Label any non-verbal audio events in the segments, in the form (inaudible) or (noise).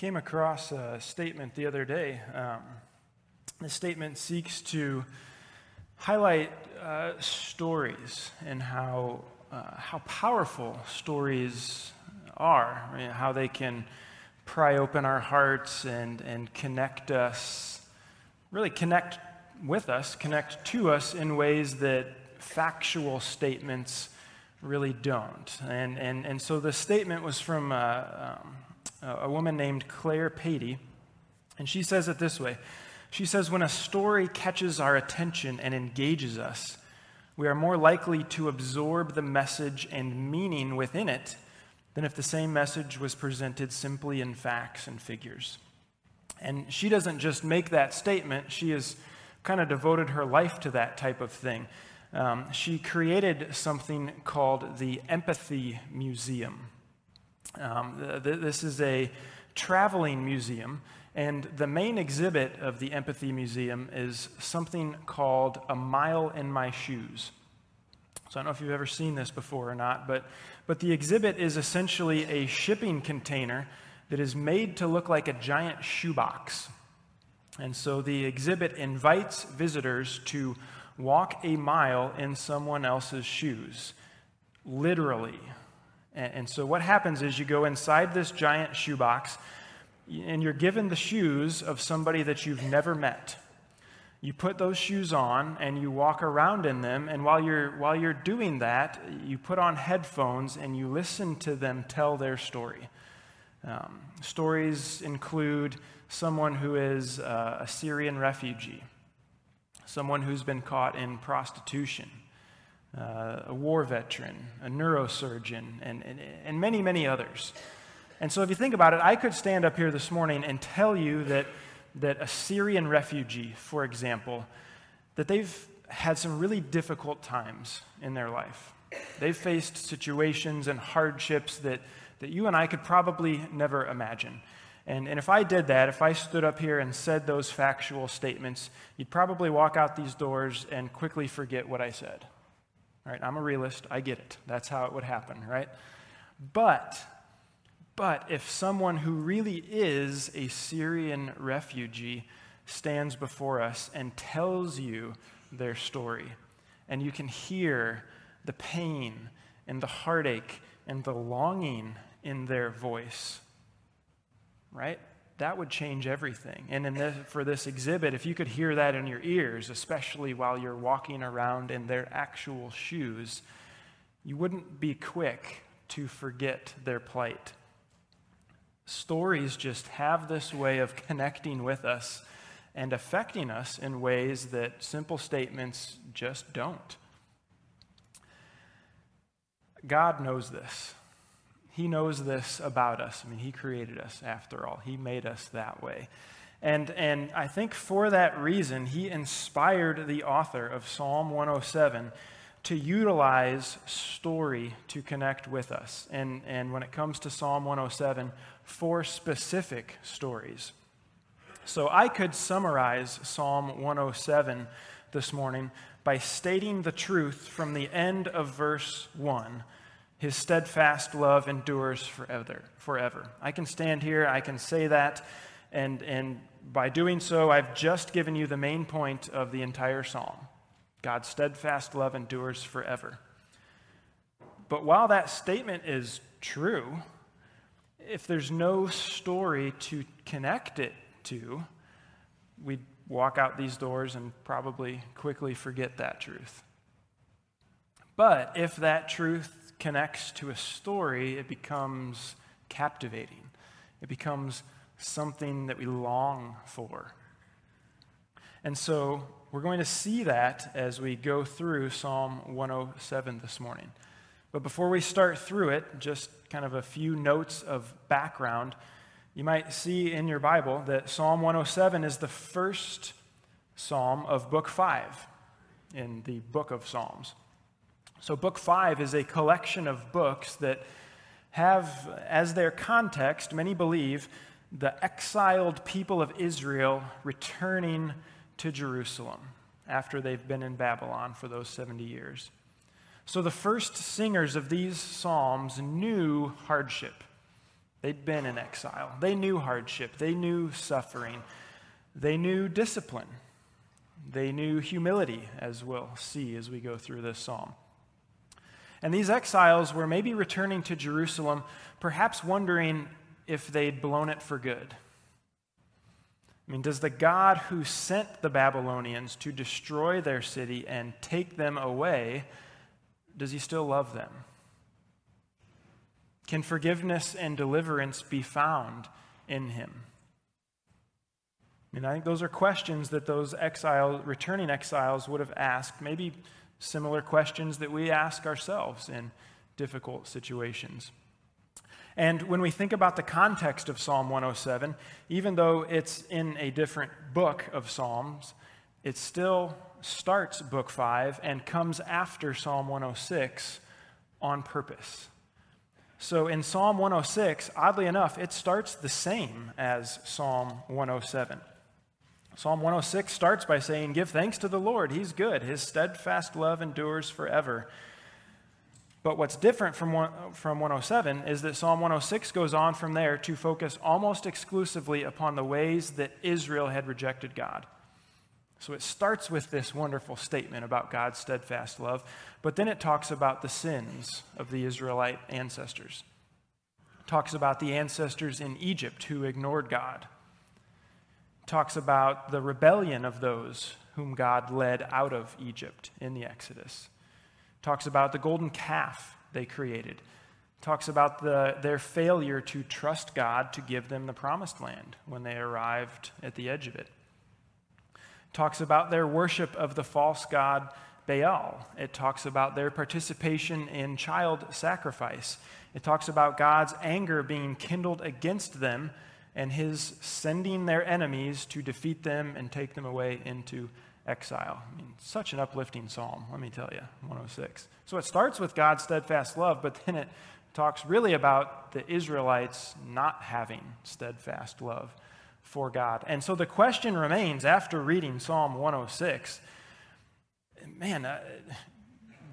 came across a statement the other day. Um, this statement seeks to highlight uh, stories and how, uh, how powerful stories are, I mean, how they can pry open our hearts and, and connect us, really connect with us, connect to us in ways that factual statements really don't. And, and, and so the statement was from uh, um, a woman named Clare Patey, and she says it this way She says, When a story catches our attention and engages us, we are more likely to absorb the message and meaning within it than if the same message was presented simply in facts and figures. And she doesn't just make that statement, she has kind of devoted her life to that type of thing. Um, she created something called the Empathy Museum. Um, th- this is a traveling museum, and the main exhibit of the Empathy Museum is something called A Mile in My Shoes. So I don't know if you've ever seen this before or not, but, but the exhibit is essentially a shipping container that is made to look like a giant shoebox. And so the exhibit invites visitors to walk a mile in someone else's shoes, literally. And, and so what happens is you go inside this giant shoebox and you're given the shoes of somebody that you've never met. You put those shoes on and you walk around in them, and while you're, while you're doing that, you put on headphones and you listen to them tell their story. Um, stories include someone who is uh, a Syrian refugee, someone who's been caught in prostitution, uh, a war veteran, a neurosurgeon, and, and, and many, many others. And so, if you think about it, I could stand up here this morning and tell you that, that a Syrian refugee, for example, that they've had some really difficult times in their life. They've faced situations and hardships that, that you and I could probably never imagine. And, and if I did that, if I stood up here and said those factual statements, you'd probably walk out these doors and quickly forget what I said. Right, I'm a realist. I get it. That's how it would happen, right? But, but if someone who really is a Syrian refugee stands before us and tells you their story, and you can hear the pain and the heartache and the longing in their voice, right? That would change everything. And this, for this exhibit, if you could hear that in your ears, especially while you're walking around in their actual shoes, you wouldn't be quick to forget their plight. Stories just have this way of connecting with us and affecting us in ways that simple statements just don't. God knows this. He knows this about us. I mean, He created us after all, He made us that way. And, and I think for that reason, He inspired the author of Psalm 107 to utilize story to connect with us. And, and when it comes to Psalm 107, four specific stories. So I could summarize Psalm 107 this morning by stating the truth from the end of verse 1 his steadfast love endures forever. Forever. I can stand here, I can say that, and, and by doing so, I've just given you the main point of the entire psalm. God's steadfast love endures forever. But while that statement is true, if there's no story to connect it to, we'd walk out these doors and probably quickly forget that truth. But if that truth connects to a story, it becomes captivating. It becomes something that we long for. And so we're going to see that as we go through Psalm 107 this morning. But before we start through it, just kind of a few notes of background. You might see in your Bible that Psalm 107 is the first psalm of Book 5 in the book of Psalms. So, Book Five is a collection of books that have, as their context, many believe, the exiled people of Israel returning to Jerusalem after they've been in Babylon for those 70 years. So, the first singers of these psalms knew hardship. They'd been in exile. They knew hardship. They knew suffering. They knew discipline. They knew humility, as we'll see as we go through this psalm. And these exiles were maybe returning to Jerusalem, perhaps wondering if they'd blown it for good. I mean, does the God who sent the Babylonians to destroy their city and take them away, does he still love them? Can forgiveness and deliverance be found in him? I mean, I think those are questions that those exile, returning exiles would have asked, maybe similar questions that we ask ourselves in difficult situations. And when we think about the context of Psalm 107, even though it's in a different book of Psalms, it still starts book 5 and comes after Psalm 106 on purpose. So in Psalm 106, oddly enough, it starts the same as Psalm 107. Psalm 106 starts by saying, Give thanks to the Lord, He's good. His steadfast love endures forever. But what's different from, one, from 107 is that Psalm 106 goes on from there to focus almost exclusively upon the ways that Israel had rejected God. So it starts with this wonderful statement about God's steadfast love, but then it talks about the sins of the Israelite ancestors. It talks about the ancestors in Egypt who ignored God. Talks about the rebellion of those whom God led out of Egypt in the Exodus talks about the golden calf they created, talks about the, their failure to trust God to give them the promised land when they arrived at the edge of it. Talks about their worship of the false god Baal. It talks about their participation in child sacrifice. It talks about God's anger being kindled against them and his sending their enemies to defeat them and take them away into exile. I mean, such an uplifting psalm, let me tell you, 106. So it starts with God's steadfast love, but then it talks really about the Israelites not having steadfast love for God. And so the question remains after reading Psalm 106 man, uh,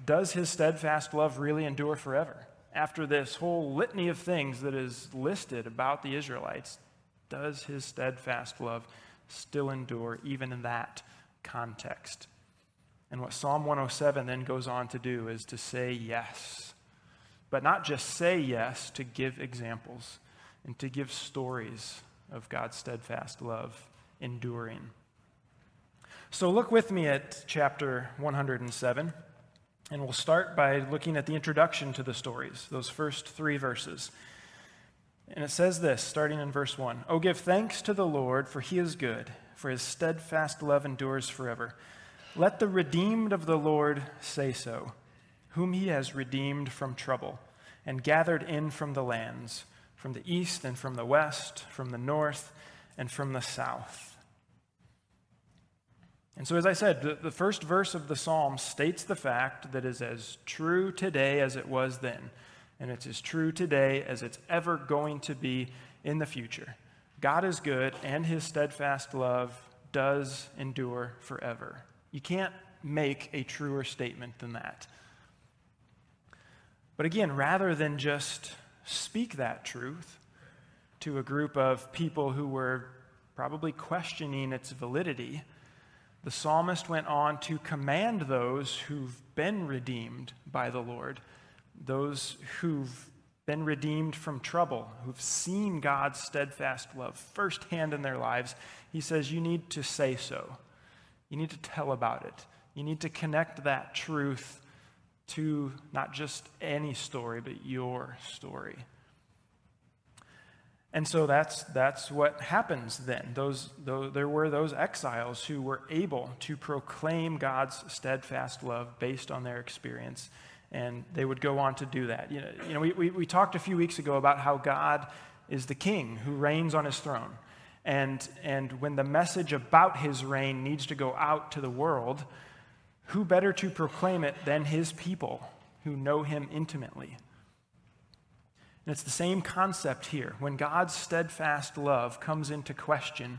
does his steadfast love really endure forever? After this whole litany of things that is listed about the Israelites, does his steadfast love still endure even in that context. And what Psalm 107 then goes on to do is to say yes. But not just say yes, to give examples and to give stories of God's steadfast love enduring. So look with me at chapter 107, and we'll start by looking at the introduction to the stories, those first three verses. And it says this, starting in verse 1 Oh, give thanks to the Lord, for he is good for his steadfast love endures forever. Let the redeemed of the Lord say so, whom he has redeemed from trouble and gathered in from the lands, from the east and from the west, from the north and from the south. And so, as I said, the, the first verse of the psalm states the fact that is as true today as it was then, and it's as true today as it's ever going to be in the future. God is good, and his steadfast love does endure forever. You can't make a truer statement than that. But again, rather than just speak that truth to a group of people who were probably questioning its validity, the psalmist went on to command those who've been redeemed by the Lord, those who've been redeemed from trouble, who've seen God's steadfast love firsthand in their lives, he says, You need to say so. You need to tell about it. You need to connect that truth to not just any story, but your story. And so that's, that's what happens then. Those, those, there were those exiles who were able to proclaim God's steadfast love based on their experience and they would go on to do that. You know, you know we, we, we talked a few weeks ago about how God is the king who reigns on his throne. And, and when the message about his reign needs to go out to the world, who better to proclaim it than his people who know him intimately? And it's the same concept here. When God's steadfast love comes into question,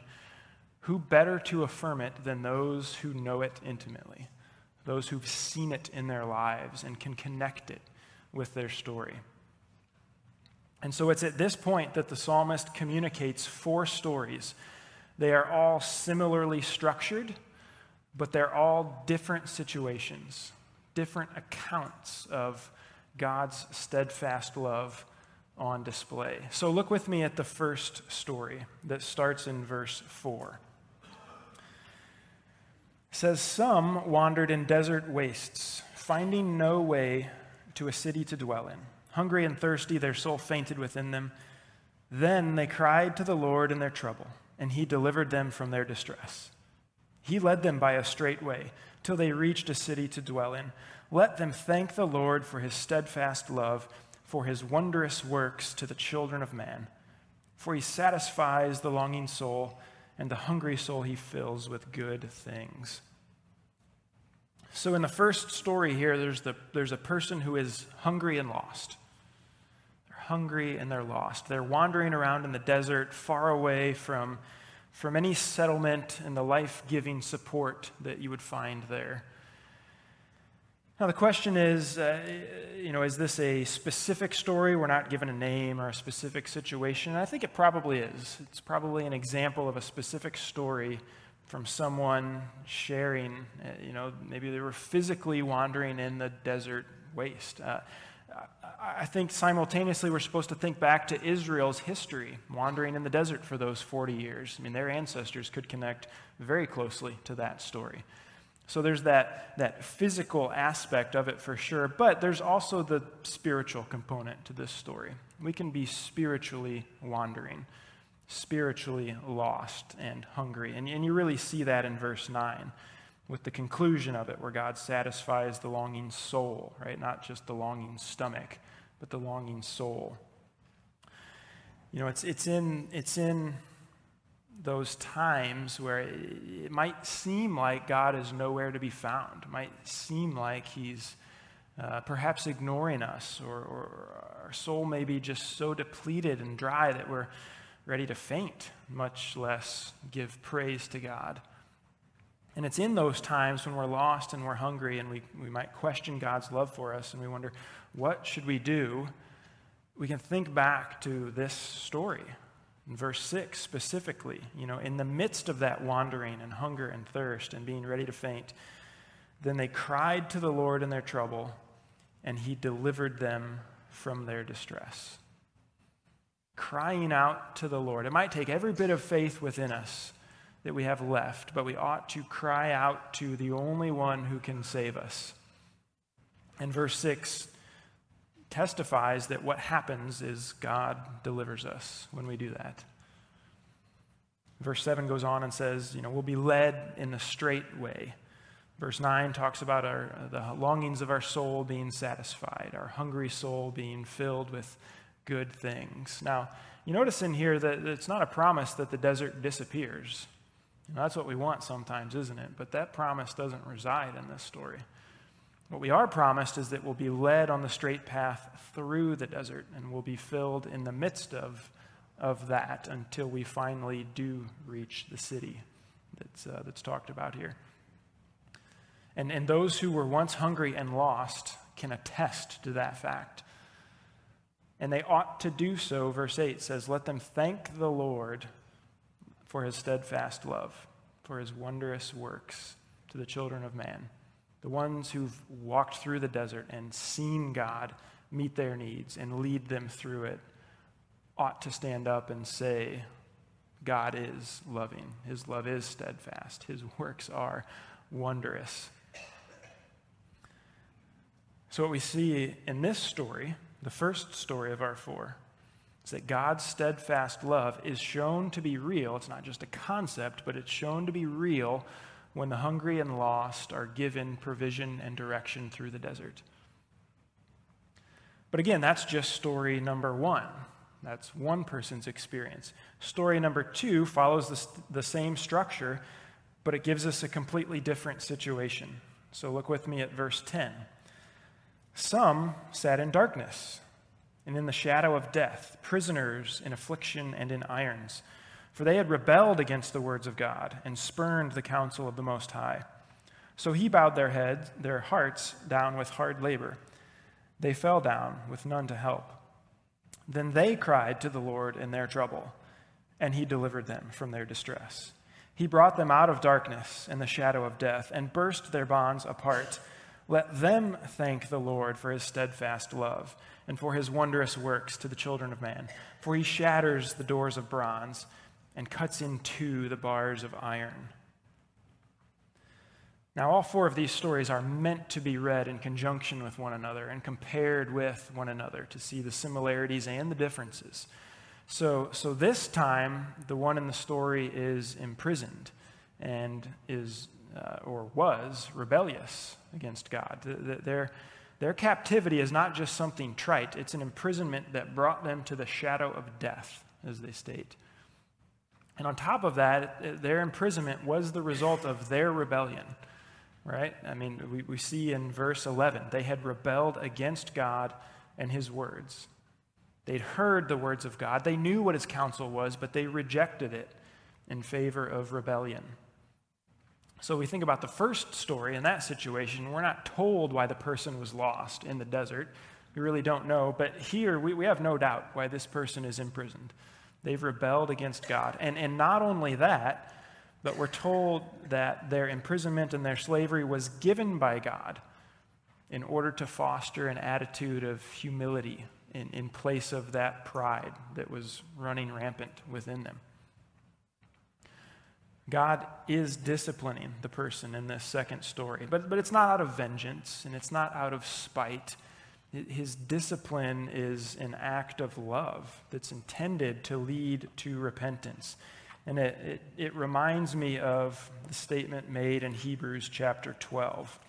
who better to affirm it than those who know it intimately? Those who've seen it in their lives and can connect it with their story. And so it's at this point that the psalmist communicates four stories. They are all similarly structured, but they're all different situations, different accounts of God's steadfast love on display. So look with me at the first story that starts in verse 4. Says, Some wandered in desert wastes, finding no way to a city to dwell in. Hungry and thirsty, their soul fainted within them. Then they cried to the Lord in their trouble, and he delivered them from their distress. He led them by a straight way till they reached a city to dwell in. Let them thank the Lord for his steadfast love, for his wondrous works to the children of man. For he satisfies the longing soul, and the hungry soul he fills with good things. So, in the first story here, there's, the, there's a person who is hungry and lost. They're hungry and they're lost. They're wandering around in the desert, far away from, from any settlement and the life giving support that you would find there. Now, the question is uh, you know, is this a specific story? We're not given a name or a specific situation. I think it probably is. It's probably an example of a specific story from someone sharing, uh, you know, maybe they were physically wandering in the desert waste. Uh, I think simultaneously we're supposed to think back to Israel's history, wandering in the desert for those 40 years. I mean, their ancestors could connect very closely to that story. So there's that, that physical aspect of it for sure, but there's also the spiritual component to this story. We can be spiritually wandering, spiritually lost and hungry. And, and you really see that in verse 9 with the conclusion of it, where God satisfies the longing soul, right? Not just the longing stomach, but the longing soul. You know, it's, it's, in, it's in those times where it might seem like God is nowhere to be found. It might seem like He's uh, perhaps ignoring us, or, or, our soul may be just so depleted and dry that we're ready to faint, much less give praise to God. And it's in those times when we're lost and we're hungry and we, we might question God's love for us and we wonder, what should we do? We can think back to this story in verse 6 specifically, you know, in the midst of that wandering and hunger and thirst and being ready to faint, then they cried to the Lord in their trouble, and he delivered them from their distress. Crying out to the Lord. It might take every bit of faith within us that we have left, but we ought to cry out to the only one who can save us. And verse 6 testifies that what happens is God delivers us when we do that. Verse 7 goes on and says, you know, we'll be led in the straight way. Verse 9 talks about our, the longings of our soul being satisfied, our hungry soul being filled with good things. Now, you notice in here that it's not a promise that the desert disappears. You know, that's what we want sometimes, isn't it? But that promise doesn't reside in this story. What we are promised is that we'll be led on the straight path through the desert and we'll be filled in the midst of, of that until we finally do reach the city that's, uh, that's talked about here. And, and those who were once hungry and lost can attest to that fact. And they ought to do so, verse 8 says, Let them thank the Lord for his steadfast love, for his wondrous works to the children of man the ones who've walked through the desert and seen God meet their needs and lead them through it, ought to stand up and say, God is loving. His love is steadfast. His works are wondrous. So, what we see in this story, the first story of our four, is that God's steadfast love is shown to be real. It's not just a concept, but it's shown to be real when the hungry and lost are given provision and direction through the desert. But again, that's just story number one. That's one person's experience. Story number two follows the, the same structure, but it gives us a completely different situation. So look with me at verse 10. Some sat in darkness and in the shadow of death, prisoners in affliction and in irons for they had rebelled against the words of God and spurned the counsel of the Most High. So he bowed their heads, their hearts down with hard labor. They fell down with none to help. Then they cried to the Lord in their trouble, and he delivered them from their distress. He brought them out of darkness and the shadow of death and burst their bonds apart. Let them thank the Lord for his steadfast love and for his wondrous works to the children of man. For he shatters the doors of bronze and cuts in two the bars of iron. Now, all four of these stories are meant to be read in conjunction with one another and compared with one another to see the similarities and the differences. So, so this time, the one in the story is imprisoned and is, uh, or was, rebellious against God. Their, their captivity is not just something trite, it's an imprisonment that brought them to the shadow of death, as they state. And on top of that, uh, their imprisonment was the result of their rebellion right? I mean, we, we see in verse 11, they had rebelled against God and his words. They'd heard the words of God, they knew what his counsel was, but they rejected it in favor of rebellion. So we think about the first story in that situation. We're not told why the person was lost in the desert. We really don't know. But here, we, we have no doubt why this person is imprisoned. They've rebelled against God. And, and not only that, but we're told that their imprisonment and their slavery was given by God in order to foster an attitude of humility in, in place of that pride that was running rampant within them. God is disciplining the person in this second story, but, but it's not out of vengeance and it's not out of spite. His discipline is an act of love that's intended to lead to repentance. And it, it, it, reminds me of the statement made in Hebrews chapter 12.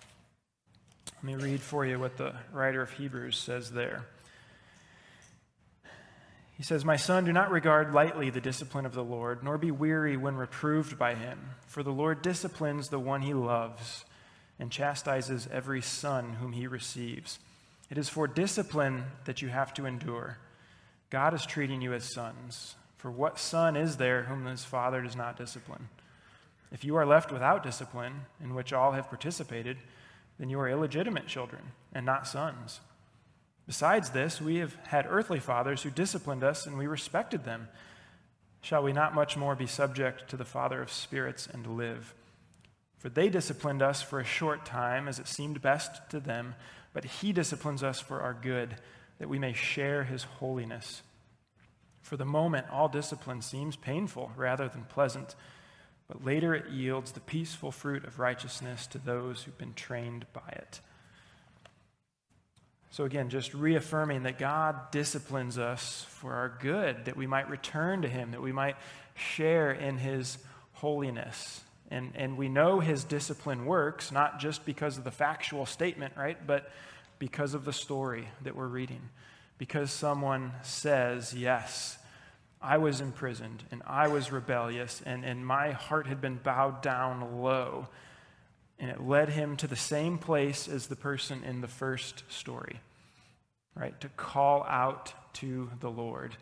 Let me read for you what the writer of Hebrews says there. He says, My son, do not regard lightly the discipline of the Lord, nor be weary when reproved by him. For the Lord disciplines the one he loves and chastises every son whom he receives. It is for discipline that you have to endure. God is treating you as sons. For what son is there whom his father does not discipline? If you are left without discipline, in which all have participated, then you are illegitimate children and not sons. Besides this, we have had earthly fathers who disciplined us, and we respected them. Shall we not much more be subject to the Father of spirits and live? For they disciplined us for a short time, as it seemed best to them, but he disciplines us for our good, that we may share his holiness. For the moment, all discipline seems painful rather than pleasant, but later it yields the peaceful fruit of righteousness to those who've been trained by it. So, again, just reaffirming that God disciplines us for our good, that we might return to Him, that we might share in His holiness. And, and we know His discipline works, not just because of the factual statement, right? But because of the story that we're reading because someone says, Yes, I was imprisoned and I was rebellious and, and my heart had been bowed down low. And it led him to the same place as the person in the first story, right? To call out to the Lord.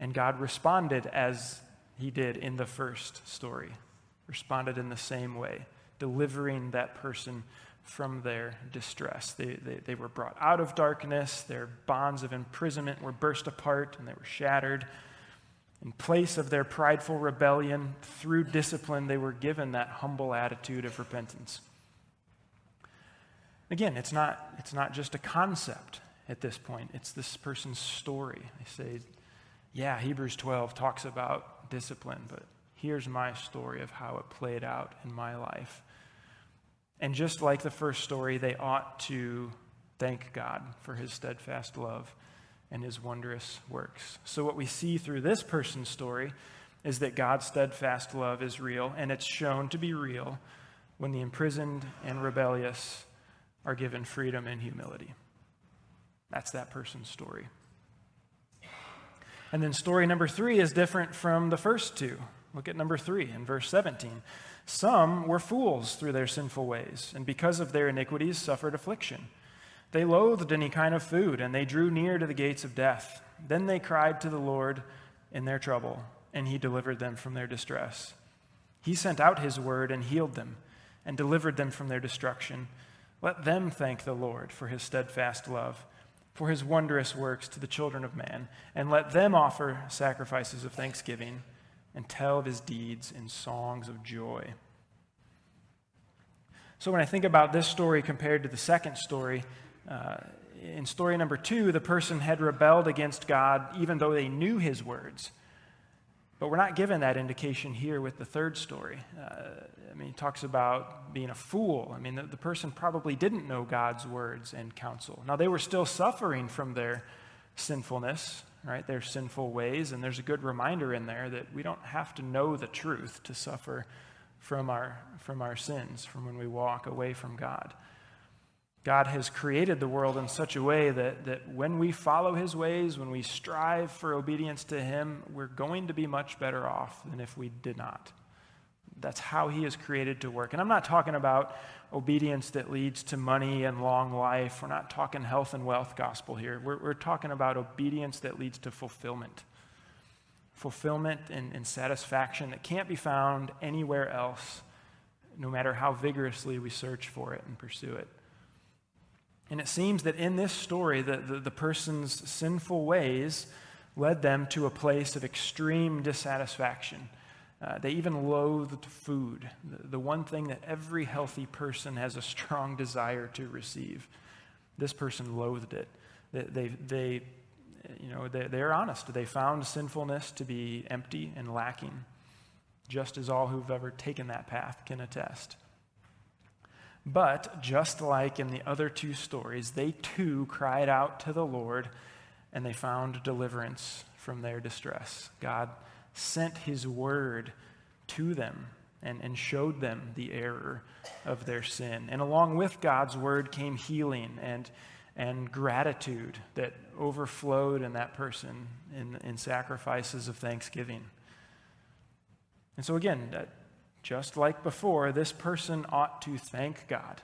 And God responded as he did in the first story, responded in the same way, delivering that person from their distress. They, they, they, were brought out of darkness, their bonds of imprisonment were burst apart, and they were shattered. In place of their prideful rebellion, through discipline, they were given that humble attitude of repentance. Again, it's not, it's not just a concept at this point, it's this person's story. They say, yeah, Hebrews 12 talks about discipline, but here's my story of how it played out in my life. And just like the first story, they ought to thank God for his steadfast love and his wondrous works. So, what we see through this person's story is that God's steadfast love is real, and it's shown to be real when the imprisoned and rebellious are given freedom and humility. That's that person's story. And then story number three is different from the first two. Look at number three in verse 17. Some were fools through their sinful ways, and because of their iniquities suffered affliction. They loathed any kind of food, and they drew near to the gates of death. Then they cried to the Lord in their trouble, and he delivered them from their distress. He sent out his word and healed them, and delivered them from their destruction. Let them thank the Lord for his steadfast love, for his wondrous works to the children of man, and let them offer sacrifices of thanksgiving and tell of his deeds in songs of joy. So, when I think about this story compared to the second story, uh, in story number two, the person had rebelled against God even though they knew his words. But we're not given that indication here with the third story. Uh, I mean, he talks about being a fool. I mean, the, the, person probably didn't know God's words and counsel. Now, they were still suffering from their sinfulness, right? Their sinful ways. And there's a good reminder in there that we don't have to know the truth to suffer from our, from our sins, from when we walk away from God. God has created the world in such a way that, that when we follow his ways, when we strive for obedience to him, we're going to be much better off than if we did not. That's how he is created to work. And I'm not talking about obedience that leads to money and long life. We're not talking health and wealth gospel here. We're, we're talking about obedience that leads to fulfillment. Fulfillment and, and satisfaction that can't be found anywhere else, no matter how vigorously we search for it and pursue it. And it seems that in this story, the, the, the, person's sinful ways led them to a place of extreme dissatisfaction. Uh, they even loathed food, the, the one thing that every healthy person has a strong desire to receive. This person loathed it. They, they, they you know, they, they're honest. They found sinfulness to be empty and lacking, just as all who've ever taken that path can attest. But just like in the other two stories, they too cried out to the Lord and they found deliverance from their distress. God sent his word to them and, and showed them the error of their sin. And along with God's word came healing and, and gratitude that overflowed in that person in, in sacrifices of thanksgiving. And so, again, just like before, this person ought to thank God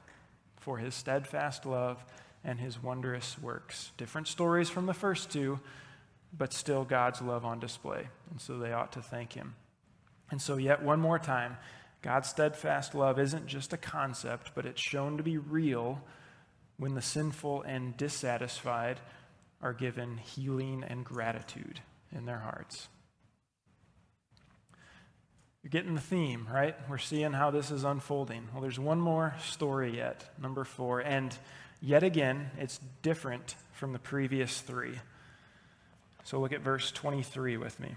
for his steadfast love and his wondrous works. Different stories from the first two, but still God's love on display. And so they ought to thank him. And so, yet one more time, God's steadfast love isn't just a concept, but it's shown to be real when the sinful and dissatisfied are given healing and gratitude in their hearts. You're getting the theme, right? We're seeing how this is unfolding. Well, there's one more story yet, number four. And yet again, it's different from the previous three. So look at verse 23 with me.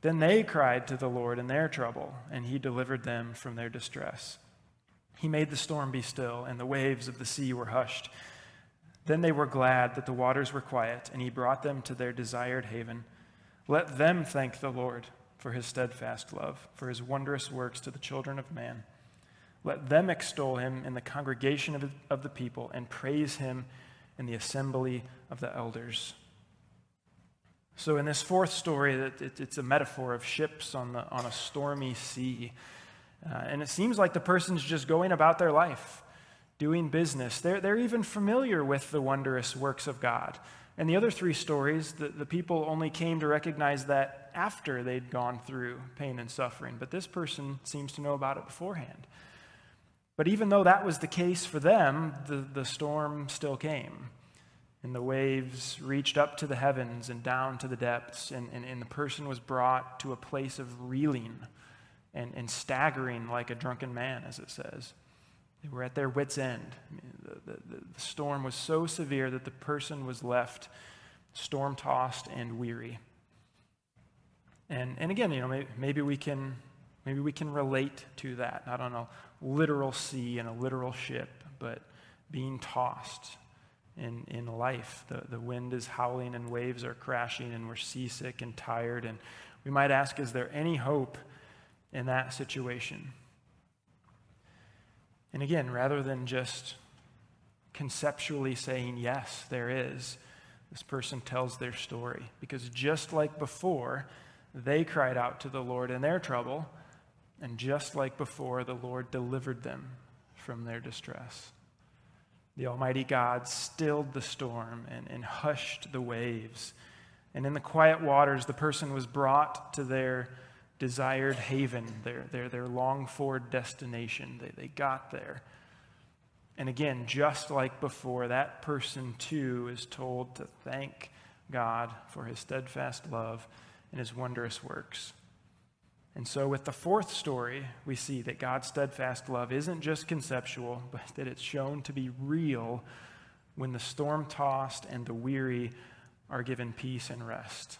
Then they cried to the Lord in their trouble, and he delivered them from their distress. He made the storm be still, and the waves of the sea were hushed. Then they were glad that the waters were quiet, and he brought them to their desired haven. Let them thank the Lord for his steadfast love, for his wondrous works to the children of man. Let them extol him in the congregation of, the people and praise him in the assembly of the elders. So, in this fourth story, it's a metaphor of ships on, the, on a stormy sea. Uh, and it seems like the person's just going about their life, doing business. They're, they're even familiar with the wondrous works of God. And the other three stories, the, the people only came to recognize that after they'd gone through pain and suffering. But this person seems to know about it beforehand. But even though that was the case for them, the, the storm still came. And the waves reached up to the heavens and down to the depths, and, and, and the person was brought to a place of reeling and, and staggering like a drunken man, as it says. They were at their wits' end. The, the, the storm was so severe that the person was left storm tossed and weary. And, and again, you know, maybe, maybe, we can, maybe we can relate to that, not on a literal sea and a literal ship, but being tossed in, in life. The, the wind is howling and waves are crashing, and we're seasick and tired. And we might ask, is there any hope in that situation? And again, rather than just conceptually saying, yes, there is, this person tells their story. Because just like before, they cried out to the Lord in their trouble, and just like before, the Lord delivered them from their distress. The Almighty God stilled the storm and, and hushed the waves. And in the quiet waters, the person was brought to their desired haven, their, their, their longed for destination. They, they got there. And again, just like before, that person too is told to thank God for his steadfast love and his wondrous works. And so, with the fourth story, we see that God's steadfast love isn't just conceptual, (laughs) but that it's shown to be real when the storm tossed and the weary are given peace and rest.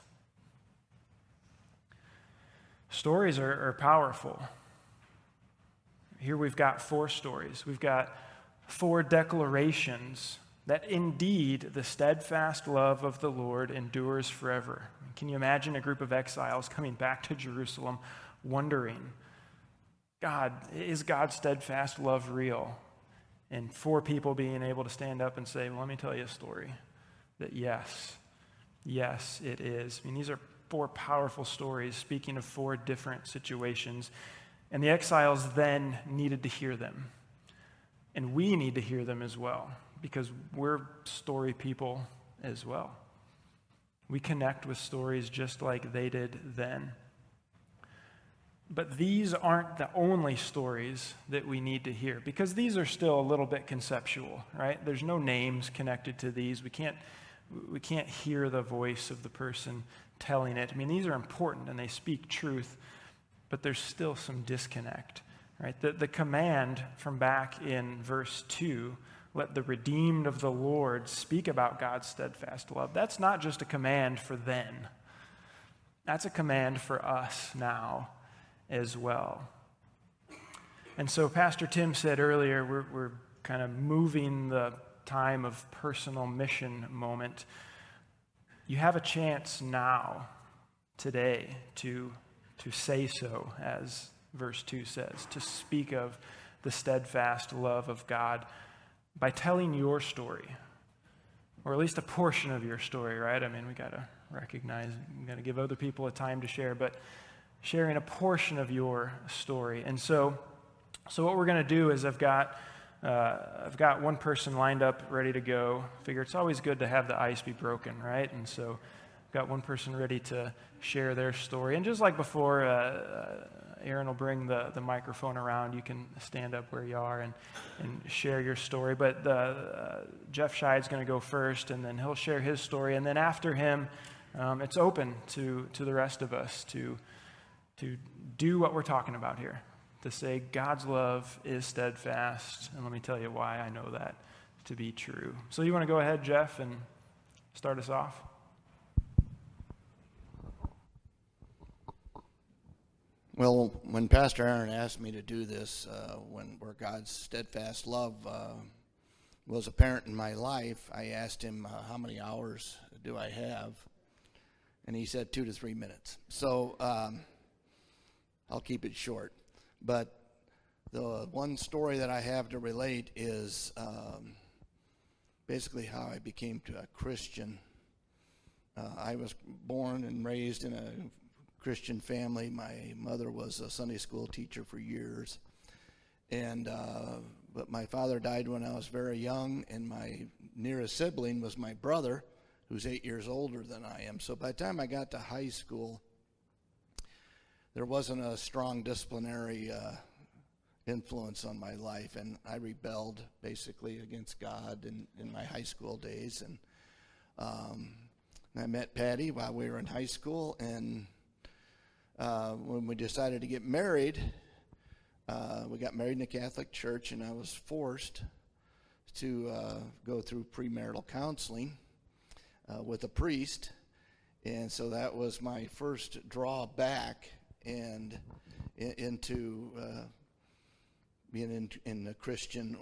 Stories are, are powerful. Here we've got four stories. We've got four declarations that indeed the steadfast love of the Lord endures forever. Can you imagine a group of exiles coming back to Jerusalem wondering, God, is God's steadfast love real? And four people being able to stand up and say, well, let me tell you a story that yes, yes, it is. I mean, these are four powerful stories speaking of four different situations. And the exiles then needed to hear them. And we need to hear them as well because we're story people as well. We connect with stories just like they did then. But these aren't the only stories that we need to hear because these are still a little bit conceptual, right? There's no names connected to these. We can't, we can't hear the voice of the person telling it. I mean, these are important and they speak truth, but there's still some disconnect, right? The, the command from back in verse 2 let the redeemed of the Lord speak about God's steadfast love. That's not just a command for then, that's a command for us now as well. And so, Pastor Tim said earlier, we're, we're kind of moving the time of personal mission moment. You have a chance now, today, to, to say so, as verse 2 says, to speak of the steadfast love of God by telling your story, or at least a portion of your story, right? I mean, we got to recognize, we got to give other people a time to share, but sharing a portion of your story. And so, so what we're going to do is I've got, uh, I've got one person lined up ready to go. Figure it's always good to have the ice be broken, right? And so I've got one person ready to share their story. And just like before, uh, uh Aaron will bring the, the microphone around. You can stand up where you are and, and share your story. But the, uh, Jeff going to go first, and then he'll share his story. And then after him, um, it's open to, to the rest of us to to do what we're talking about here, to say God's love is steadfast. And let me tell you why I know that to be true. So, you want to go ahead, Jeff, and start us off? Well, when Pastor Aaron asked me to do this, uh, when where God's steadfast love uh, was apparent in my life, I asked him uh, how many hours do I have, and he said two to three minutes. So um, I'll keep it short. But the one story that I have to relate is um, basically how I became a Christian. Uh, I was born and raised in a Christian family. My mother was a Sunday school teacher for years, and uh, but my father died when I was very young, and my nearest sibling was my brother, who's eight years older than I am. So by the time I got to high school, there wasn't a strong disciplinary uh, influence on my life, and I rebelled basically against God in, in my high school days. And um, I met Patty while we were in high school, and uh, when we decided to get married, uh, we got married in a Catholic church, and I was forced to uh, go through premarital counseling uh, with a priest. And so that was my first drawback and in, into uh, being in, in a Christian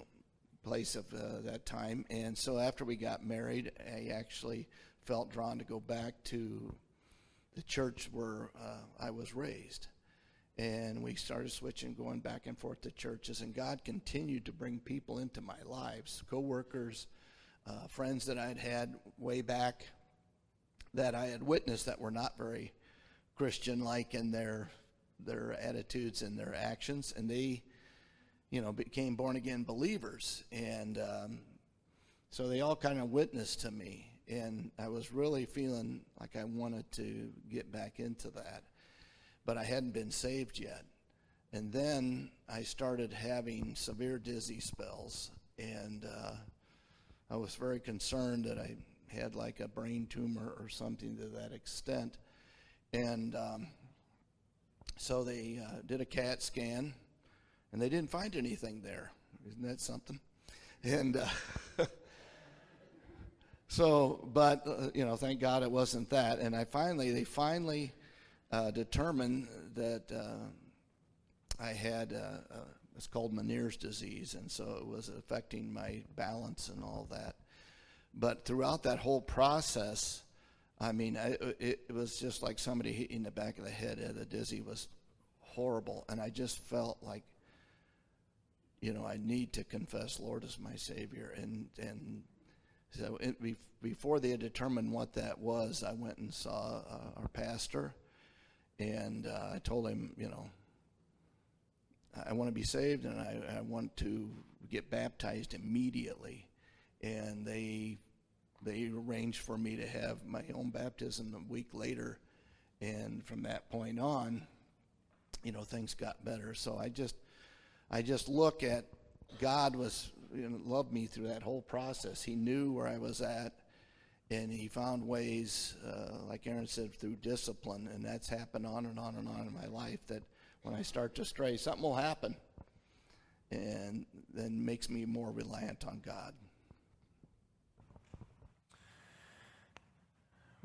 place of uh, that time. And so after we got married, I actually felt drawn to go back to the church where uh, I was raised. And we started switching, going back and forth to churches. And God continued to bring people into my lives, coworkers, uh, friends that I'd had way back that I had witnessed that were not very Christian like in their their attitudes and their actions, and they, you know, became born again believers, and um, so they all kind of witnessed to me, and I was really feeling like I wanted to get back into that, but I hadn't been saved yet, and then I started having severe dizzy spells, and uh, I was very concerned that I had like a brain tumor or something to that extent, and um, so they uh, did a CAT scan, and they didn't find anything there. Isn't that something? And uh, (laughs) so, but uh, you know, thank God it wasn't that. And I finally, they finally uh, determined that uh, I had uh, it's called Meniere's disease, and so it was affecting my balance and all that. But throughout that whole process, I mean, I, it, it, was just like somebody hitting the back of the head. The dizzy was horrible, and I just felt like, you know, I need to confess Lord as my Savior. And and so it, before they had determined what that was, I went and saw uh, our pastor, and uh, I told him, you know, I want to be saved, and I, I want to get baptized immediately. And they they arranged for me to have my own baptism a week later. And from that point on, you know, things got better. So I just, I just look at God was, you know, loved me through that whole process. He knew where I was at, and He found ways, uh, like Aaron said, through discipline. And that's happened on and on and on in my life. That when I start to stray, something will happen, and then makes me more reliant on God.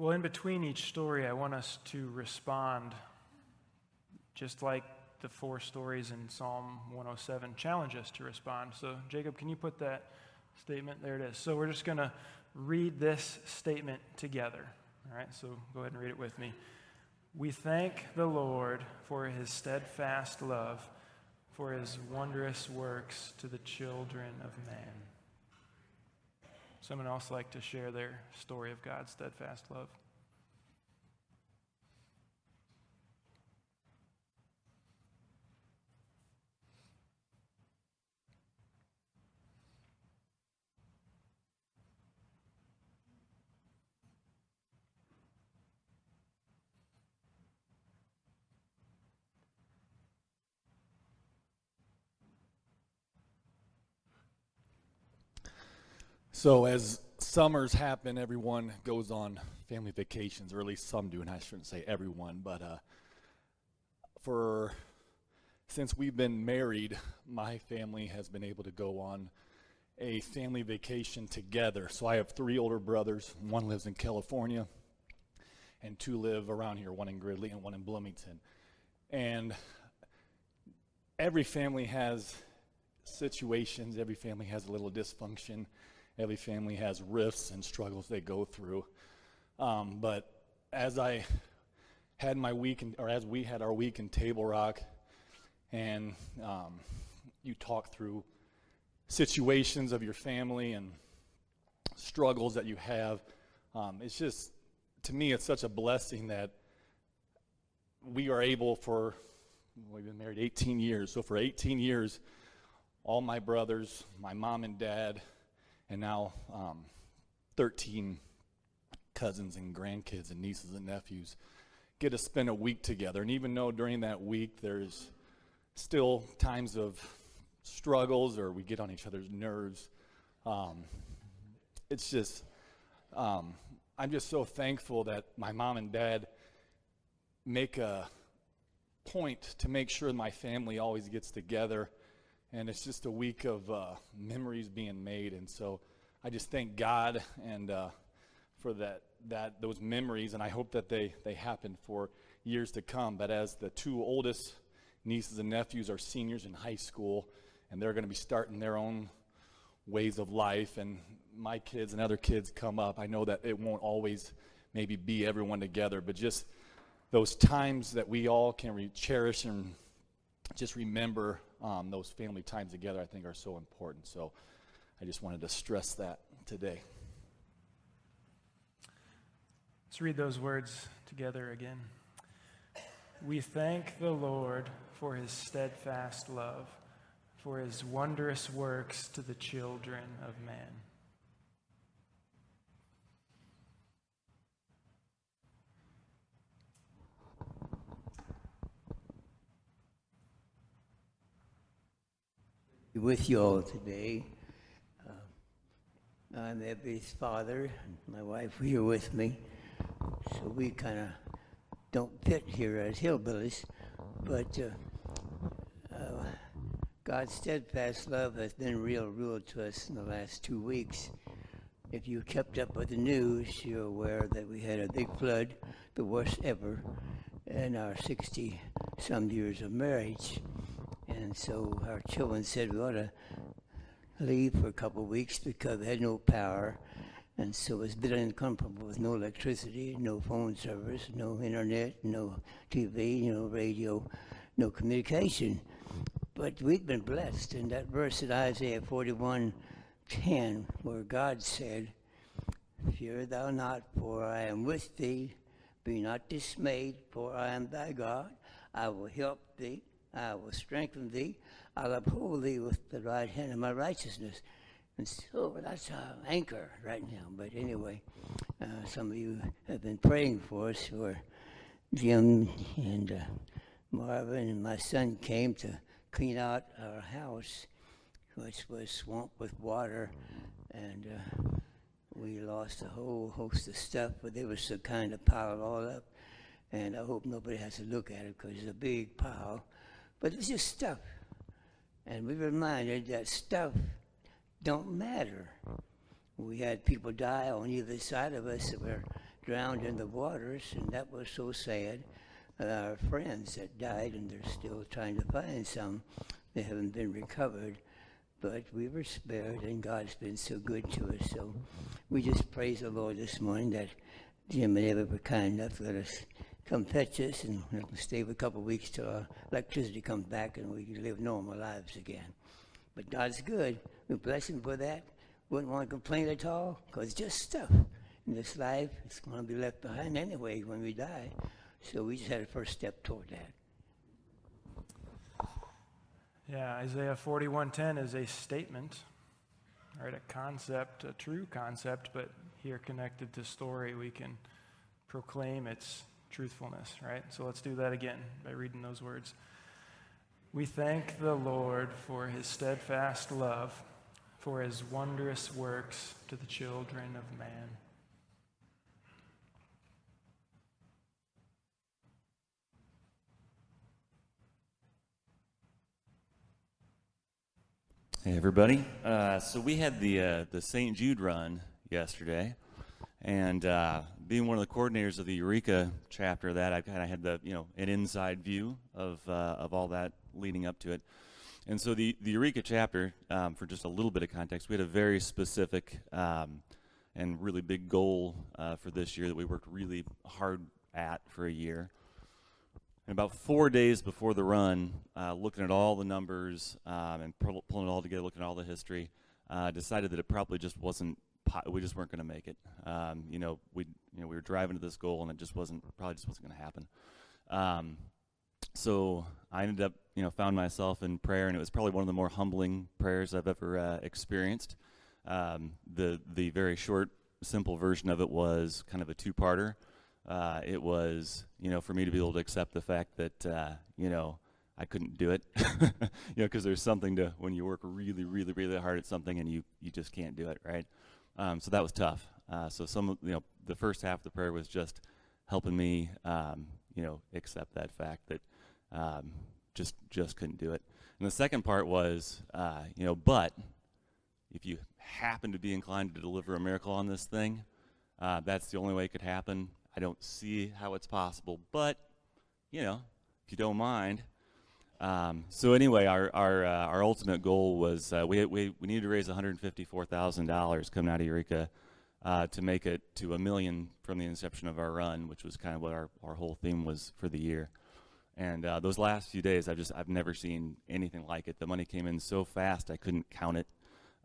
Well, in between each story, I want us to respond just like the four stories in Psalm 107 challenge us to respond. So, Jacob, can you put that statement? There it is. So, we're just going to read this statement together. All right, so go ahead and read it with me. We thank the Lord for his steadfast love, for his wondrous works to the children of man. Someone else like to share their story of God's steadfast love? So, as summers happen, everyone goes on family vacations, or at least some do, and I shouldn't say everyone, but uh, for since we've been married, my family has been able to go on a family vacation together. So, I have three older brothers. One lives in California, and two live around here one in Gridley and one in Bloomington. And every family has situations, every family has a little dysfunction Every family has rifts and struggles they go through. Um, but as I had my week, in, or as we had our week in Table Rock, and um, you talk through situations of your family and struggles that you have, um, it's just, to me, it's such a blessing that we are able for, we've been married 18 years. So for 18 years, all my brothers, my mom and dad, and now um, 13 cousins and grandkids and nieces and nephews get to spend a week together. And even though during that week there's still times of struggles or we get on each other's nerves, um, it's just, um, I'm just so thankful that my mom and dad make a point to make sure my family always gets together and it's just a week of uh, memories being made. And so I just thank God and uh, for that that those memories, and I hope that they they happen for years to come. But as the two oldest nieces and nephews are seniors in high school, and they're going to be starting their own ways of life, and my kids and other kids come up, I know that it won't always maybe be everyone together, but just those times that we all can re- cherish and just remember um, those family times together, I think, are so important. So I just wanted to stress that today. Let's read those words together again. We thank the Lord for his steadfast love, for his wondrous works to the children of man. With you all today. Uh, I'm Ebby's father, and my wife here with me. So we kind of don't fit here as hillbillies, but uh, uh, God's steadfast love has been real real to us in the last two weeks. If you kept up with the news, you're aware that we had a big flood, the worst ever, in our 60 some years of marriage. And so our children said we ought to leave for a couple of weeks because we had no power. And so it was a bit uncomfortable with no electricity, no phone service, no internet, no TV, no radio, no communication. But we've been blessed. in that verse in Isaiah 41 10, where God said, Fear thou not, for I am with thee. Be not dismayed, for I am thy God. I will help thee. I will strengthen thee. I'll uphold thee with the right hand of my righteousness. And so that's our anchor right now. But anyway, uh, some of you have been praying for us, for Jim and uh, Marvin and my son came to clean out our house, which was swamped with water, and uh, we lost a whole host of stuff. But they were so kind to pile it all up, and I hope nobody has to look at it because it's a big pile. But it's just stuff. And we were reminded that stuff don't matter. We had people die on either side of us that were drowned in the waters, and that was so sad. Uh, our friends that died, and they're still trying to find some. They haven't been recovered, but we were spared, and God's been so good to us. So we just praise the Lord this morning that Jim and Eva were kind enough to let us come fetch us and stay for a couple weeks till our electricity comes back and we can live normal lives again. But God's good. We bless Him for that. Wouldn't want to complain at all because it's just stuff in this life. It's going to be left behind anyway when we die. So we just had a first step toward that. Yeah, Isaiah 41:10 is a statement, right? A concept, a true concept, but here connected to story, we can proclaim its truthfulness, right? So let's do that again by reading those words. We thank the Lord for his steadfast love, for his wondrous works to the children of man. Hey everybody! Uh, so we had the uh, the St. Jude run yesterday, and uh, being one of the coordinators of the Eureka chapter of that, I kind of had the you know an inside view of uh, of all that leading up to it. And so the the Eureka chapter, um, for just a little bit of context, we had a very specific um, and really big goal uh, for this year that we worked really hard at for a year. And about four days before the run, uh, looking at all the numbers um, and pulling it all together, looking at all the history, uh, decided that it probably just wasn't we just weren't going to make it. Um, you know, we you know we were driving to this goal, and it just wasn't probably just wasn't going to happen. Um, so I ended up, you know, found myself in prayer, and it was probably one of the more humbling prayers I've ever uh, experienced. Um, the the very short, simple version of it was kind of a two-parter. Uh, it was, you know, for me to be able to accept the fact that, uh, you know, I couldn't do it, (laughs) you know, because there's something to when you work really, really, really hard at something and you you just can't do it, right? Um, so that was tough. Uh, so some, you know, the first half of the prayer was just helping me, um, you know, accept that fact that um, just just couldn't do it. And the second part was, uh, you know, but if you happen to be inclined to deliver a miracle on this thing, uh, that's the only way it could happen. I don't see how it's possible, but you know, if you don't mind, um, so anyway, our our, uh, our ultimate goal was uh, we, we we needed to raise one hundred fifty four thousand dollars coming out of Eureka uh, to make it to a million from the inception of our run, which was kind of what our, our whole theme was for the year. And uh, those last few days, I've just I've never seen anything like it. The money came in so fast I couldn't count it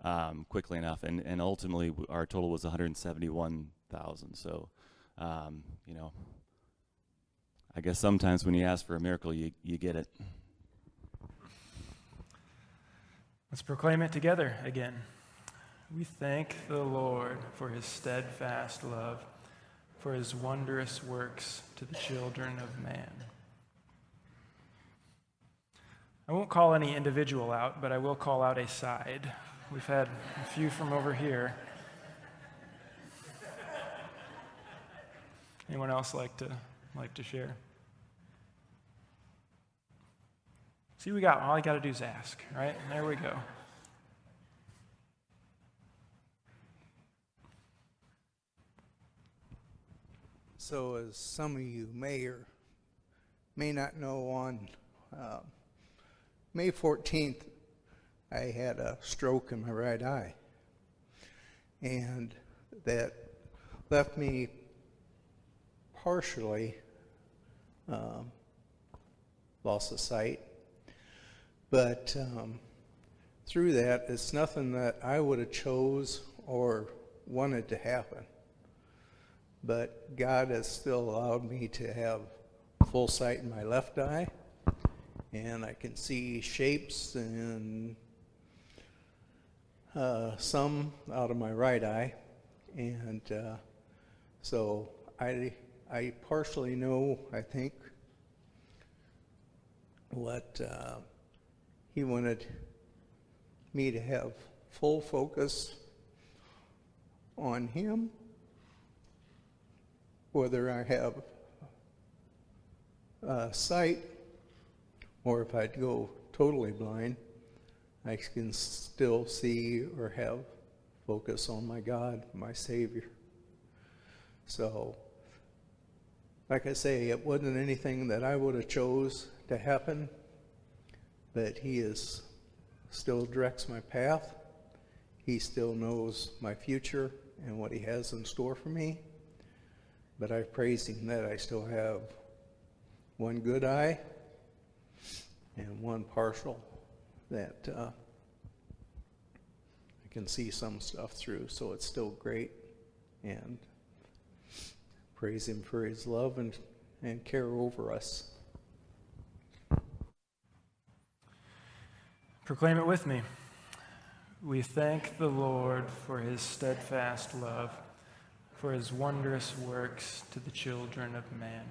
um, quickly enough, and and ultimately our total was one hundred seventy one thousand. So um, you know, I guess sometimes when you ask for a miracle, you, you get it. Let's proclaim it together again. We thank the Lord for his steadfast love, for his wondrous works to the children of man. I won't call any individual out, but I will call out a side. We've had a few from over here. Anyone else like to like to share? See, we got all you got to do is ask, right? There we go. So, as some of you may or may not know, on uh, May 14th, I had a stroke in my right eye. And that left me partially um, lost of sight. But um, through that, it's nothing that I would have chose or wanted to happen. But God has still allowed me to have full sight in my left eye, and I can see shapes and uh, some out of my right eye, and uh, so I I partially know I think what uh, he wanted me to have full focus on him, whether I have uh, sight or if I'd go totally blind, I can still see or have focus on my God, my Savior. So, like I say, it wasn't anything that I would have chose to happen, but He is still directs my path. He still knows my future and what He has in store for me. But I praise Him that I still have one good eye and one partial that uh, I can see some stuff through. So it's still great. And praise Him for His love and, and care over us. Proclaim it with me. We thank the Lord for his steadfast love, for his wondrous works to the children of man.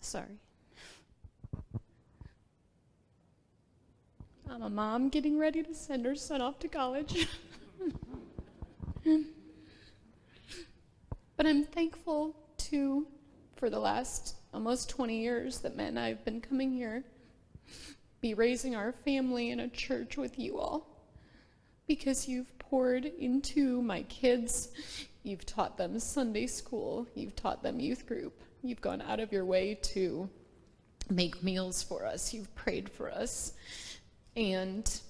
Sorry. I'm a mom getting ready to send her son off to college. (laughs) but I'm thankful too for the last almost 20 years that Matt and I have been coming here, be raising our family in a church with you all. Because you've poured into my kids, you've taught them Sunday school, you've taught them youth group, You've gone out of your way to make meals for us. You've prayed for us. And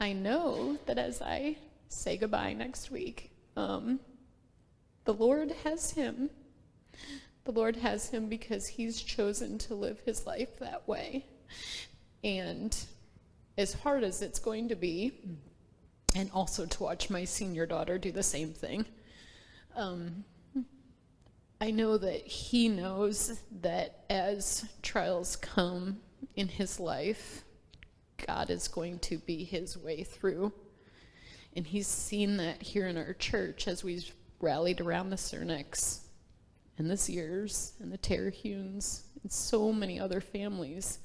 I know that as I say goodbye next week, um, the Lord has him. The Lord has him because he's chosen to live his life that way. And as hard as it's going to be, and also to watch my senior daughter do the same thing, um, I know that he knows that as trials come in his life, God is going to be his way through. And he's seen that here in our church as we've rallied around the Cernics and the Sears and the Terhunes and so many other families.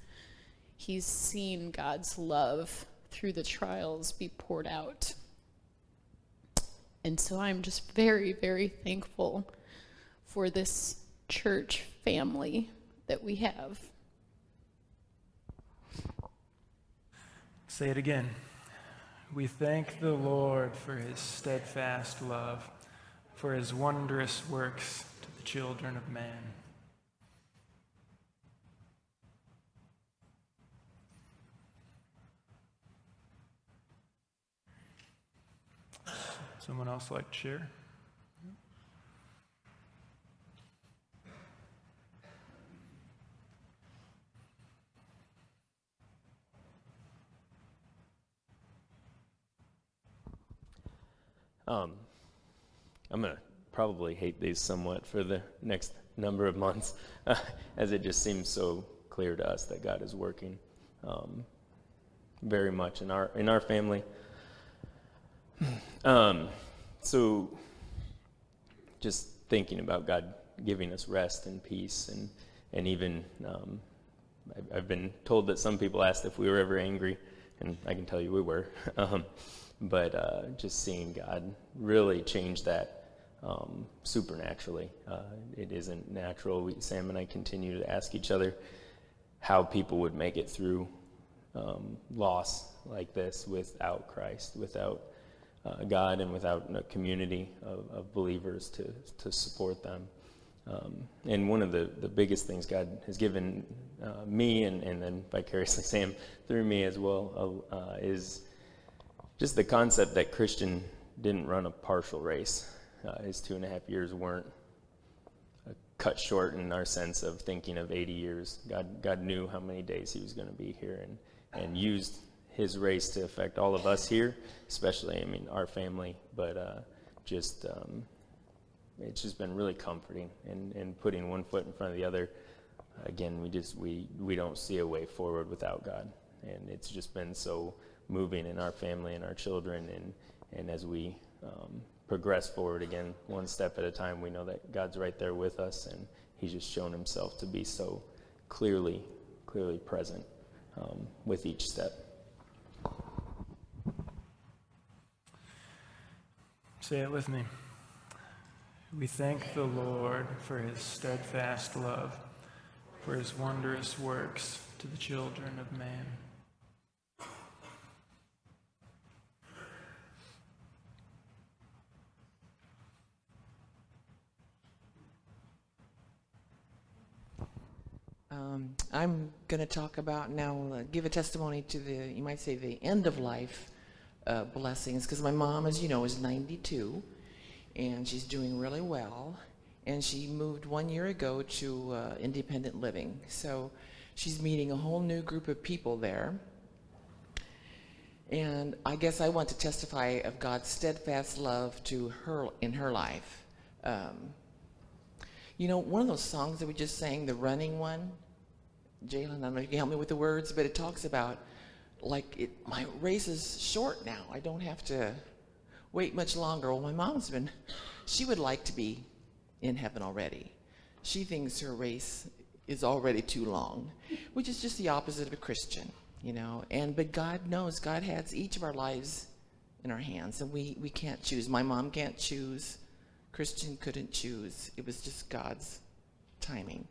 He's seen God's love through the trials be poured out. And so I'm just very, very thankful for this church family that we have. Say it again. We thank the Lord for his steadfast love, for his wondrous works to the children of man. Someone else like to share? Um, I'm going to probably hate these somewhat for the next number of months, (laughs) as it just seems so clear to us that God is working um, very much in our in our family. (clears throat) Um, so, just thinking about God giving us rest and peace, and and even um, I've, I've, been told that some people asked if we were ever angry, and I can tell you we were. (laughs) Um, but uh, just seeing God really change that um, supernaturally. Uh, it isn't natural. We, Sam and I continue to ask each other how people would make it through um, loss like this without Christ, without uh, God, and without a community of, of believers to, to support them. Um, and one of the, the biggest things God has given uh, me, and, and then vicariously (laughs) Sam through me as well, uh, is just the concept that Christian didn't run a partial race. Uh, his two and a half years weren't cut short in our sense of thinking of 80 years. God, God knew how many days he was going to be here and, and used his race to affect all of us here, especially, I mean, our family, but uh, just, um, it's just been really comforting and, and putting one foot in front of the other. Again, we just, we, we don't see a way forward without God. And it's just been so moving in our family and our children and, and as we um, progress forward again, one step at a time. We know that God's right there with us, and He's just shown Himself to be so clearly, clearly present um, with each step. Say it with me. We thank the Lord for His steadfast love, for His wondrous works to the children of man. Um, I'm going to talk about now, uh, give a testimony to the, you might say, the end of life uh, blessings, because my mom, as you know, is 92, and she's doing really well. And she moved one year ago to uh, independent living. So she's meeting a whole new group of people there. And I guess I want to testify of God's steadfast love to her in her life. Um, you know, one of those songs that we just sang, the running one, Jalen, I don't know if you can help me with the words, but it talks about like it, my race is short now. I don't have to wait much longer. Well, my mom's been, she would like to be in heaven already. She thinks her race is already too long, which is just the opposite of a Christian, you know. And but God knows, God has each of our lives in our hands, and we we can't choose. My mom can't choose Christian couldn't choose. It was just God's timing.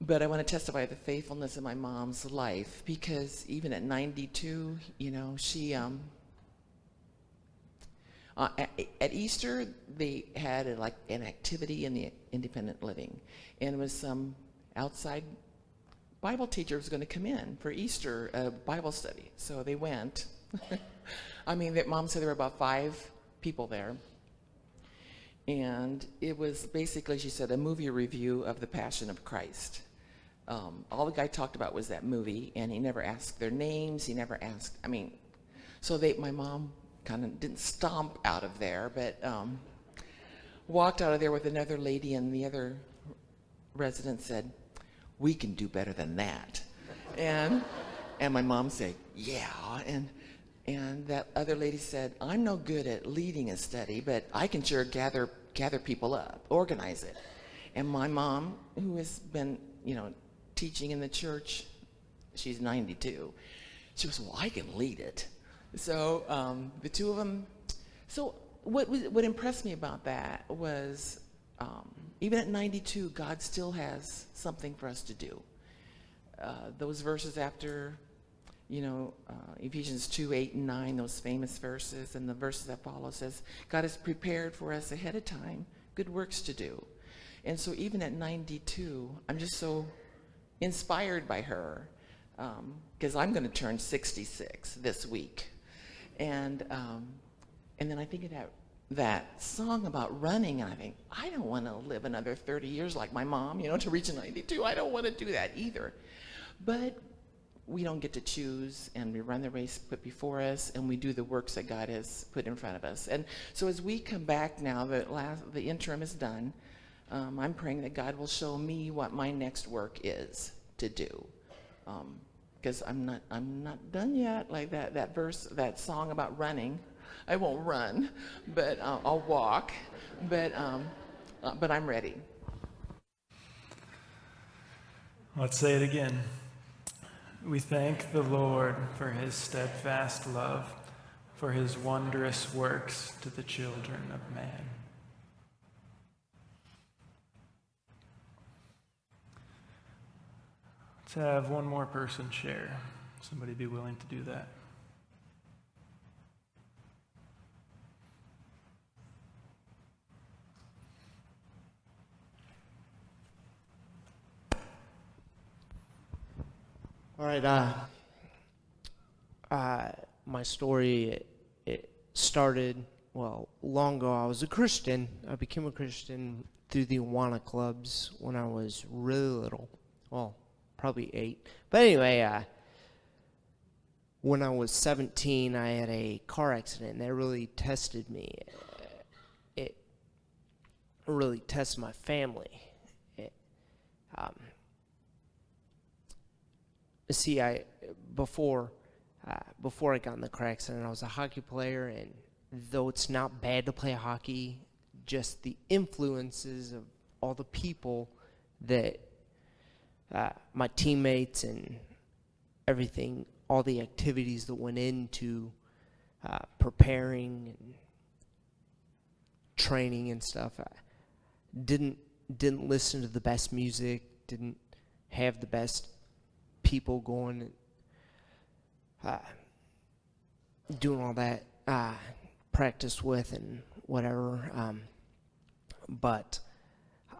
But I want to testify the faithfulness of my mom's life because even at 92, you know, she, um, uh, at, at, Easter, they had a, like an activity in the independent living, and it was some outside Bible teacher was going to come in for Easter uh, Bible study. So they went. (laughs) I mean, that mom said there were about five people there. And it was basically, she said, a movie review of The Passion of Christ. Um, all the guy talked about was that movie, and he never asked their names. He never asked, I mean, so they, my mom kind of didn't stomp out of there, but um, walked out of there with another lady, and the other resident said, "We can do better than that." And and my mom said, "Yeah," and and that other lady said, I'm no good at leading a study, but I can sure gather, gather people up, organize it. And my mom, who has been, you know, teaching in the church, she's 92, she was, well, I can lead it. So um, the two of them, so what, was, what impressed me about that was um, even at 92, God still has something for us to do. Uh, those verses after you know, uh, Ephesians 2, 8, and 9, those famous verses, and the verses that follow says, God has prepared for us ahead of time good works to do. And so even at 92, I'm just so inspired by her because um, I'm going to turn 66 this week. And, um, and then I think of that, that song about running, and I think, I don't want to live another 30 years like my mom, you know, to reach 92. I don't want to do that either. But we don't get to choose, and we run the race put before us, and we do the works that God has put in front of us. And so as we come back now, the last, the interim is done. Um, I'm praying that God will show me what my next work is to do, because I'm not I'm not done yet. Like that that verse, that song about running. I won't run, but uh, I'll walk. But um, uh, but I'm ready. Let's say it again. We thank the Lord for his steadfast love, for his wondrous works to the children of man. Let's have one more person share. Somebody be willing to do that. All right. Uh, uh, my story it, started well long ago. I was a Christian. I became a Christian through the Awana clubs when I was really little. Well, probably eight. But anyway, uh, when I was 17, I had a car accident, and that really tested me. It really tested my family. It, um, see, I before uh, before I got in the car accident, I was a hockey player, and though it's not bad to play hockey, just the influences of all the people that uh, my teammates and everything, all the activities that went into uh, preparing and training and stuff, I didn't didn't listen to the best music, didn't have the best people going, uh, doing all that uh, practice with and whatever. Um, but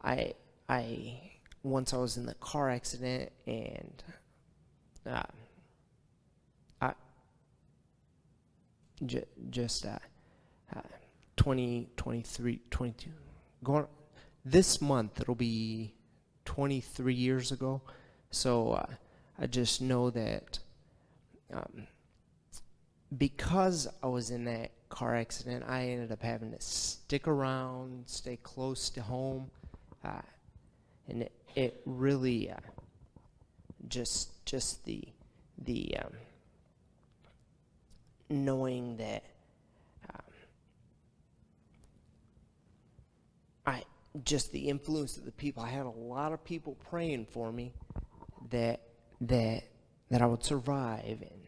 I, I once I was in the car accident and uh, I j- just uh, uh, 20, 23, 22, going this month it'll be 23 years ago. So uh, I just know that um, because I was in that car accident, I ended up having to stick around, stay close to home, uh, and it, it really uh, just just the the um, knowing that um, I just the influence of the people. I had a lot of people praying for me that that that I would survive, and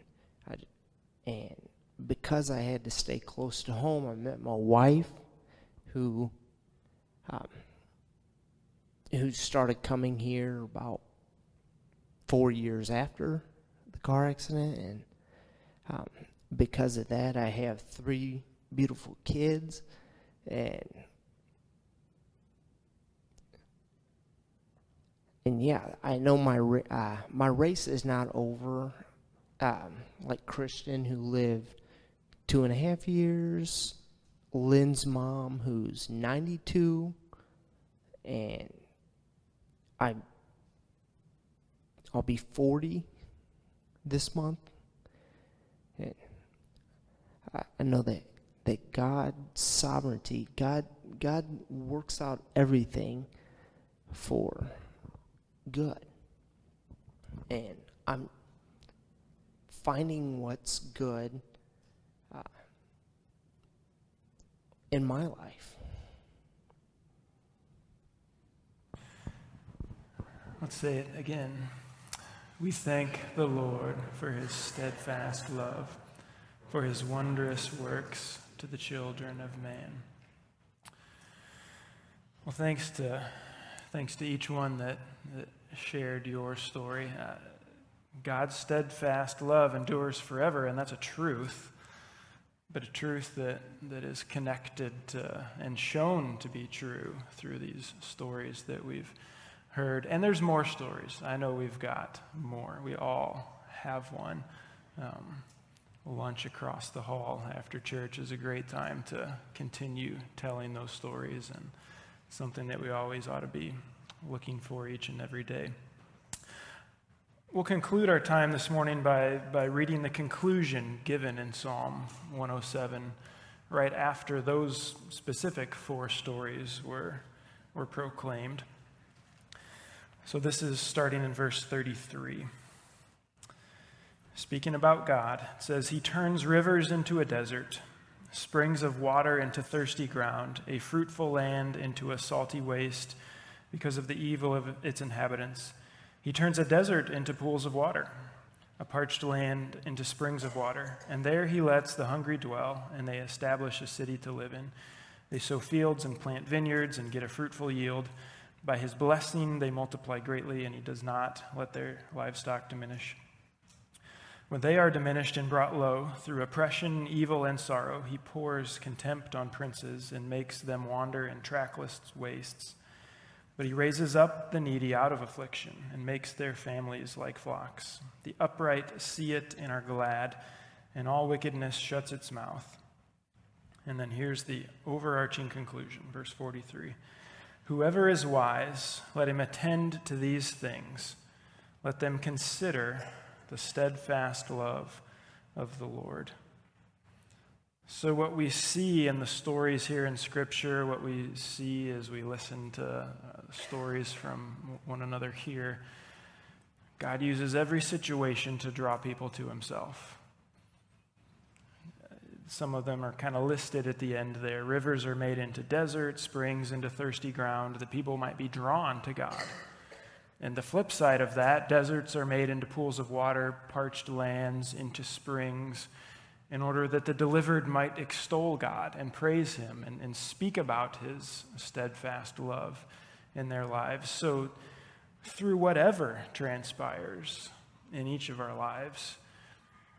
I, and because I had to stay close to home, I met my wife, who um, who started coming here about four years after the car accident, and um, because of that, I have three beautiful kids, and and yeah, I know my uh, my race is not over. Um, like Christian, who lived two and a half years, Lynn's mom, who's 92, and I I'll be 40 this month, and I, I know that that God's sovereignty, God God works out everything for good. And I'm finding what's good uh, in my life. Let's say it again. We thank the Lord for his steadfast love, for his wondrous works to the children of man. Well, thanks to, thanks to each one that, that shared your story. Uh, God's steadfast love endures forever, and that's a truth, but a truth that, that is connected to, and shown to be true through these stories that we've heard. And there's more stories. I know we've got more. We all have one. Um, lunch across the hall after church is a great time to continue telling those stories and something that we always ought to be looking for each and every day. we'll conclude our time this morning by, by reading the conclusion given in Psalm 107 right after those specific four stories were, were proclaimed. So this is starting in verse 33. Speaking about God, it says, He turns rivers into a desert, springs of water into thirsty ground, a fruitful land into a salty waste because of the evil of its inhabitants. He turns a desert into pools of water, a parched land into springs of water, and there he lets the hungry dwell, and they establish a city to live in. They sow fields and plant vineyards and get a fruitful yield. By his blessing, they multiply greatly, and he does not let their livestock diminish. When they are diminished and brought low through oppression, evil, and sorrow, he pours contempt on princes and makes them wander in trackless wastes. But he raises up the needy out of affliction and makes their families like flocks. The upright see it and are glad, and all wickedness shuts its mouth. And then here's the overarching conclusion, verse 43 Whoever is wise, let him attend to these things, let them consider the steadfast love of the Lord. So, what we see in the stories here in Scripture, what we see as we listen to uh, stories from one another here, God uses every situation to draw people to Himself. Some of them are kind of listed at the end there. Rivers are made into deserts, springs into thirsty ground, that people might be drawn to God. And the flip side of that, deserts are made into pools of water, parched lands into springs, in order that the delivered might extol God and praise Him and, and speak about His steadfast love in their lives. So, through whatever transpires in each of our lives,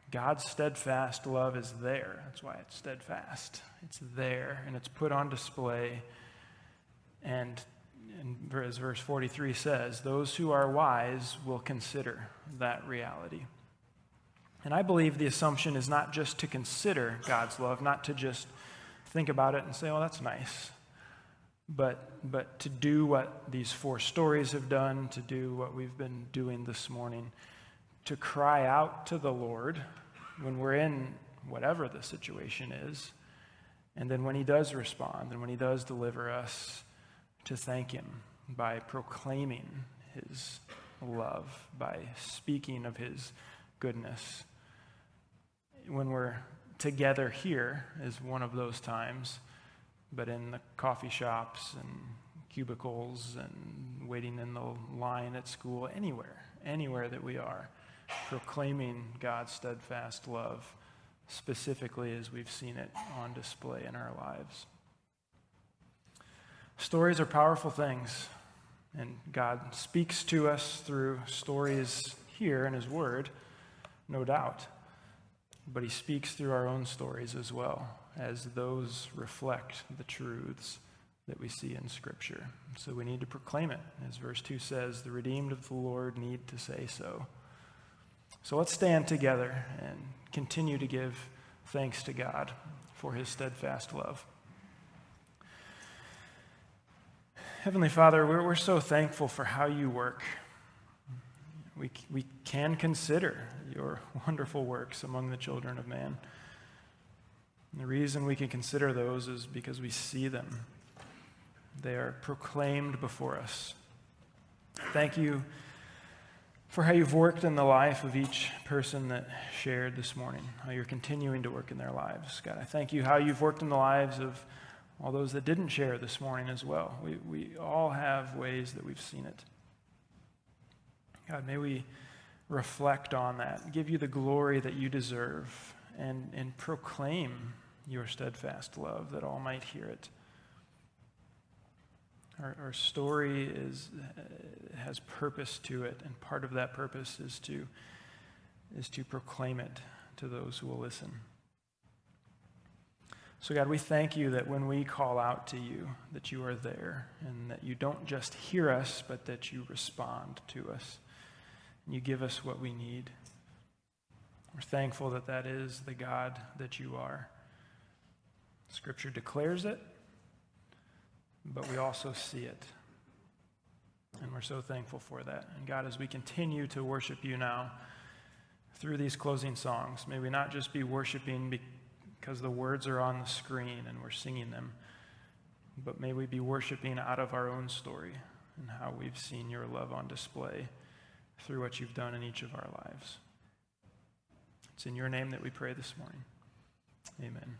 God's steadfast love is there. That's why it's steadfast. It's there and it's put on display. And and as verse 43 says, those who are wise will consider that reality. And I believe the assumption is not just to consider God's love, not to just think about it and say, oh, that's nice, but, but to do what these four stories have done, to do what we've been doing this morning, to cry out to the Lord when we're in whatever the situation is. And then when He does respond and when He does deliver us, to thank Him by proclaiming His love, by speaking of His goodness. When we're together here is one of those times, but in the coffee shops and cubicles and waiting in the line at school, anywhere, anywhere that we are, proclaiming God's steadfast love, specifically as we've seen it on display in our lives. Stories are powerful things, and God speaks to us through stories here in His Word, no doubt. But He speaks through our own stories as well, as those reflect the truths that we see in Scripture. So we need to proclaim it. As verse 2 says, the redeemed of the Lord need to say so. So let's stand together and continue to give thanks to God for His steadfast love. Heavenly Father, we're, we're so thankful for how you work. We, we can consider your (laughs) wonderful works among the children of man. And the reason we can consider those is because we see them, they are proclaimed before us. Thank you for how you've worked in the life of each person that shared this morning, how you're continuing to work in their lives. God, I thank you how you've worked in the lives of all those that didn't share this morning as well. We, we all have ways that we've seen it. God, may we reflect on that, give you the glory that you deserve, and, and proclaim your steadfast love that all might hear it. Our, our story is, uh, has purpose to it, and part of that purpose is to, is to proclaim it to those who will listen. So, God, we thank you that when we call out to you, that you are there and that you don't just hear us, but that you respond to us you give us what we need. We're thankful that that is the God that you are. Scripture declares it, but we also see it. And we're so thankful for that. And God, as we continue to worship you now through these closing songs, may we not just be worshiping because the words are on the screen and we're singing them, but may we be worshiping out of our own story and how we've seen your love on display through what you've done in each of our lives. It's in your name that we pray this morning. Amen.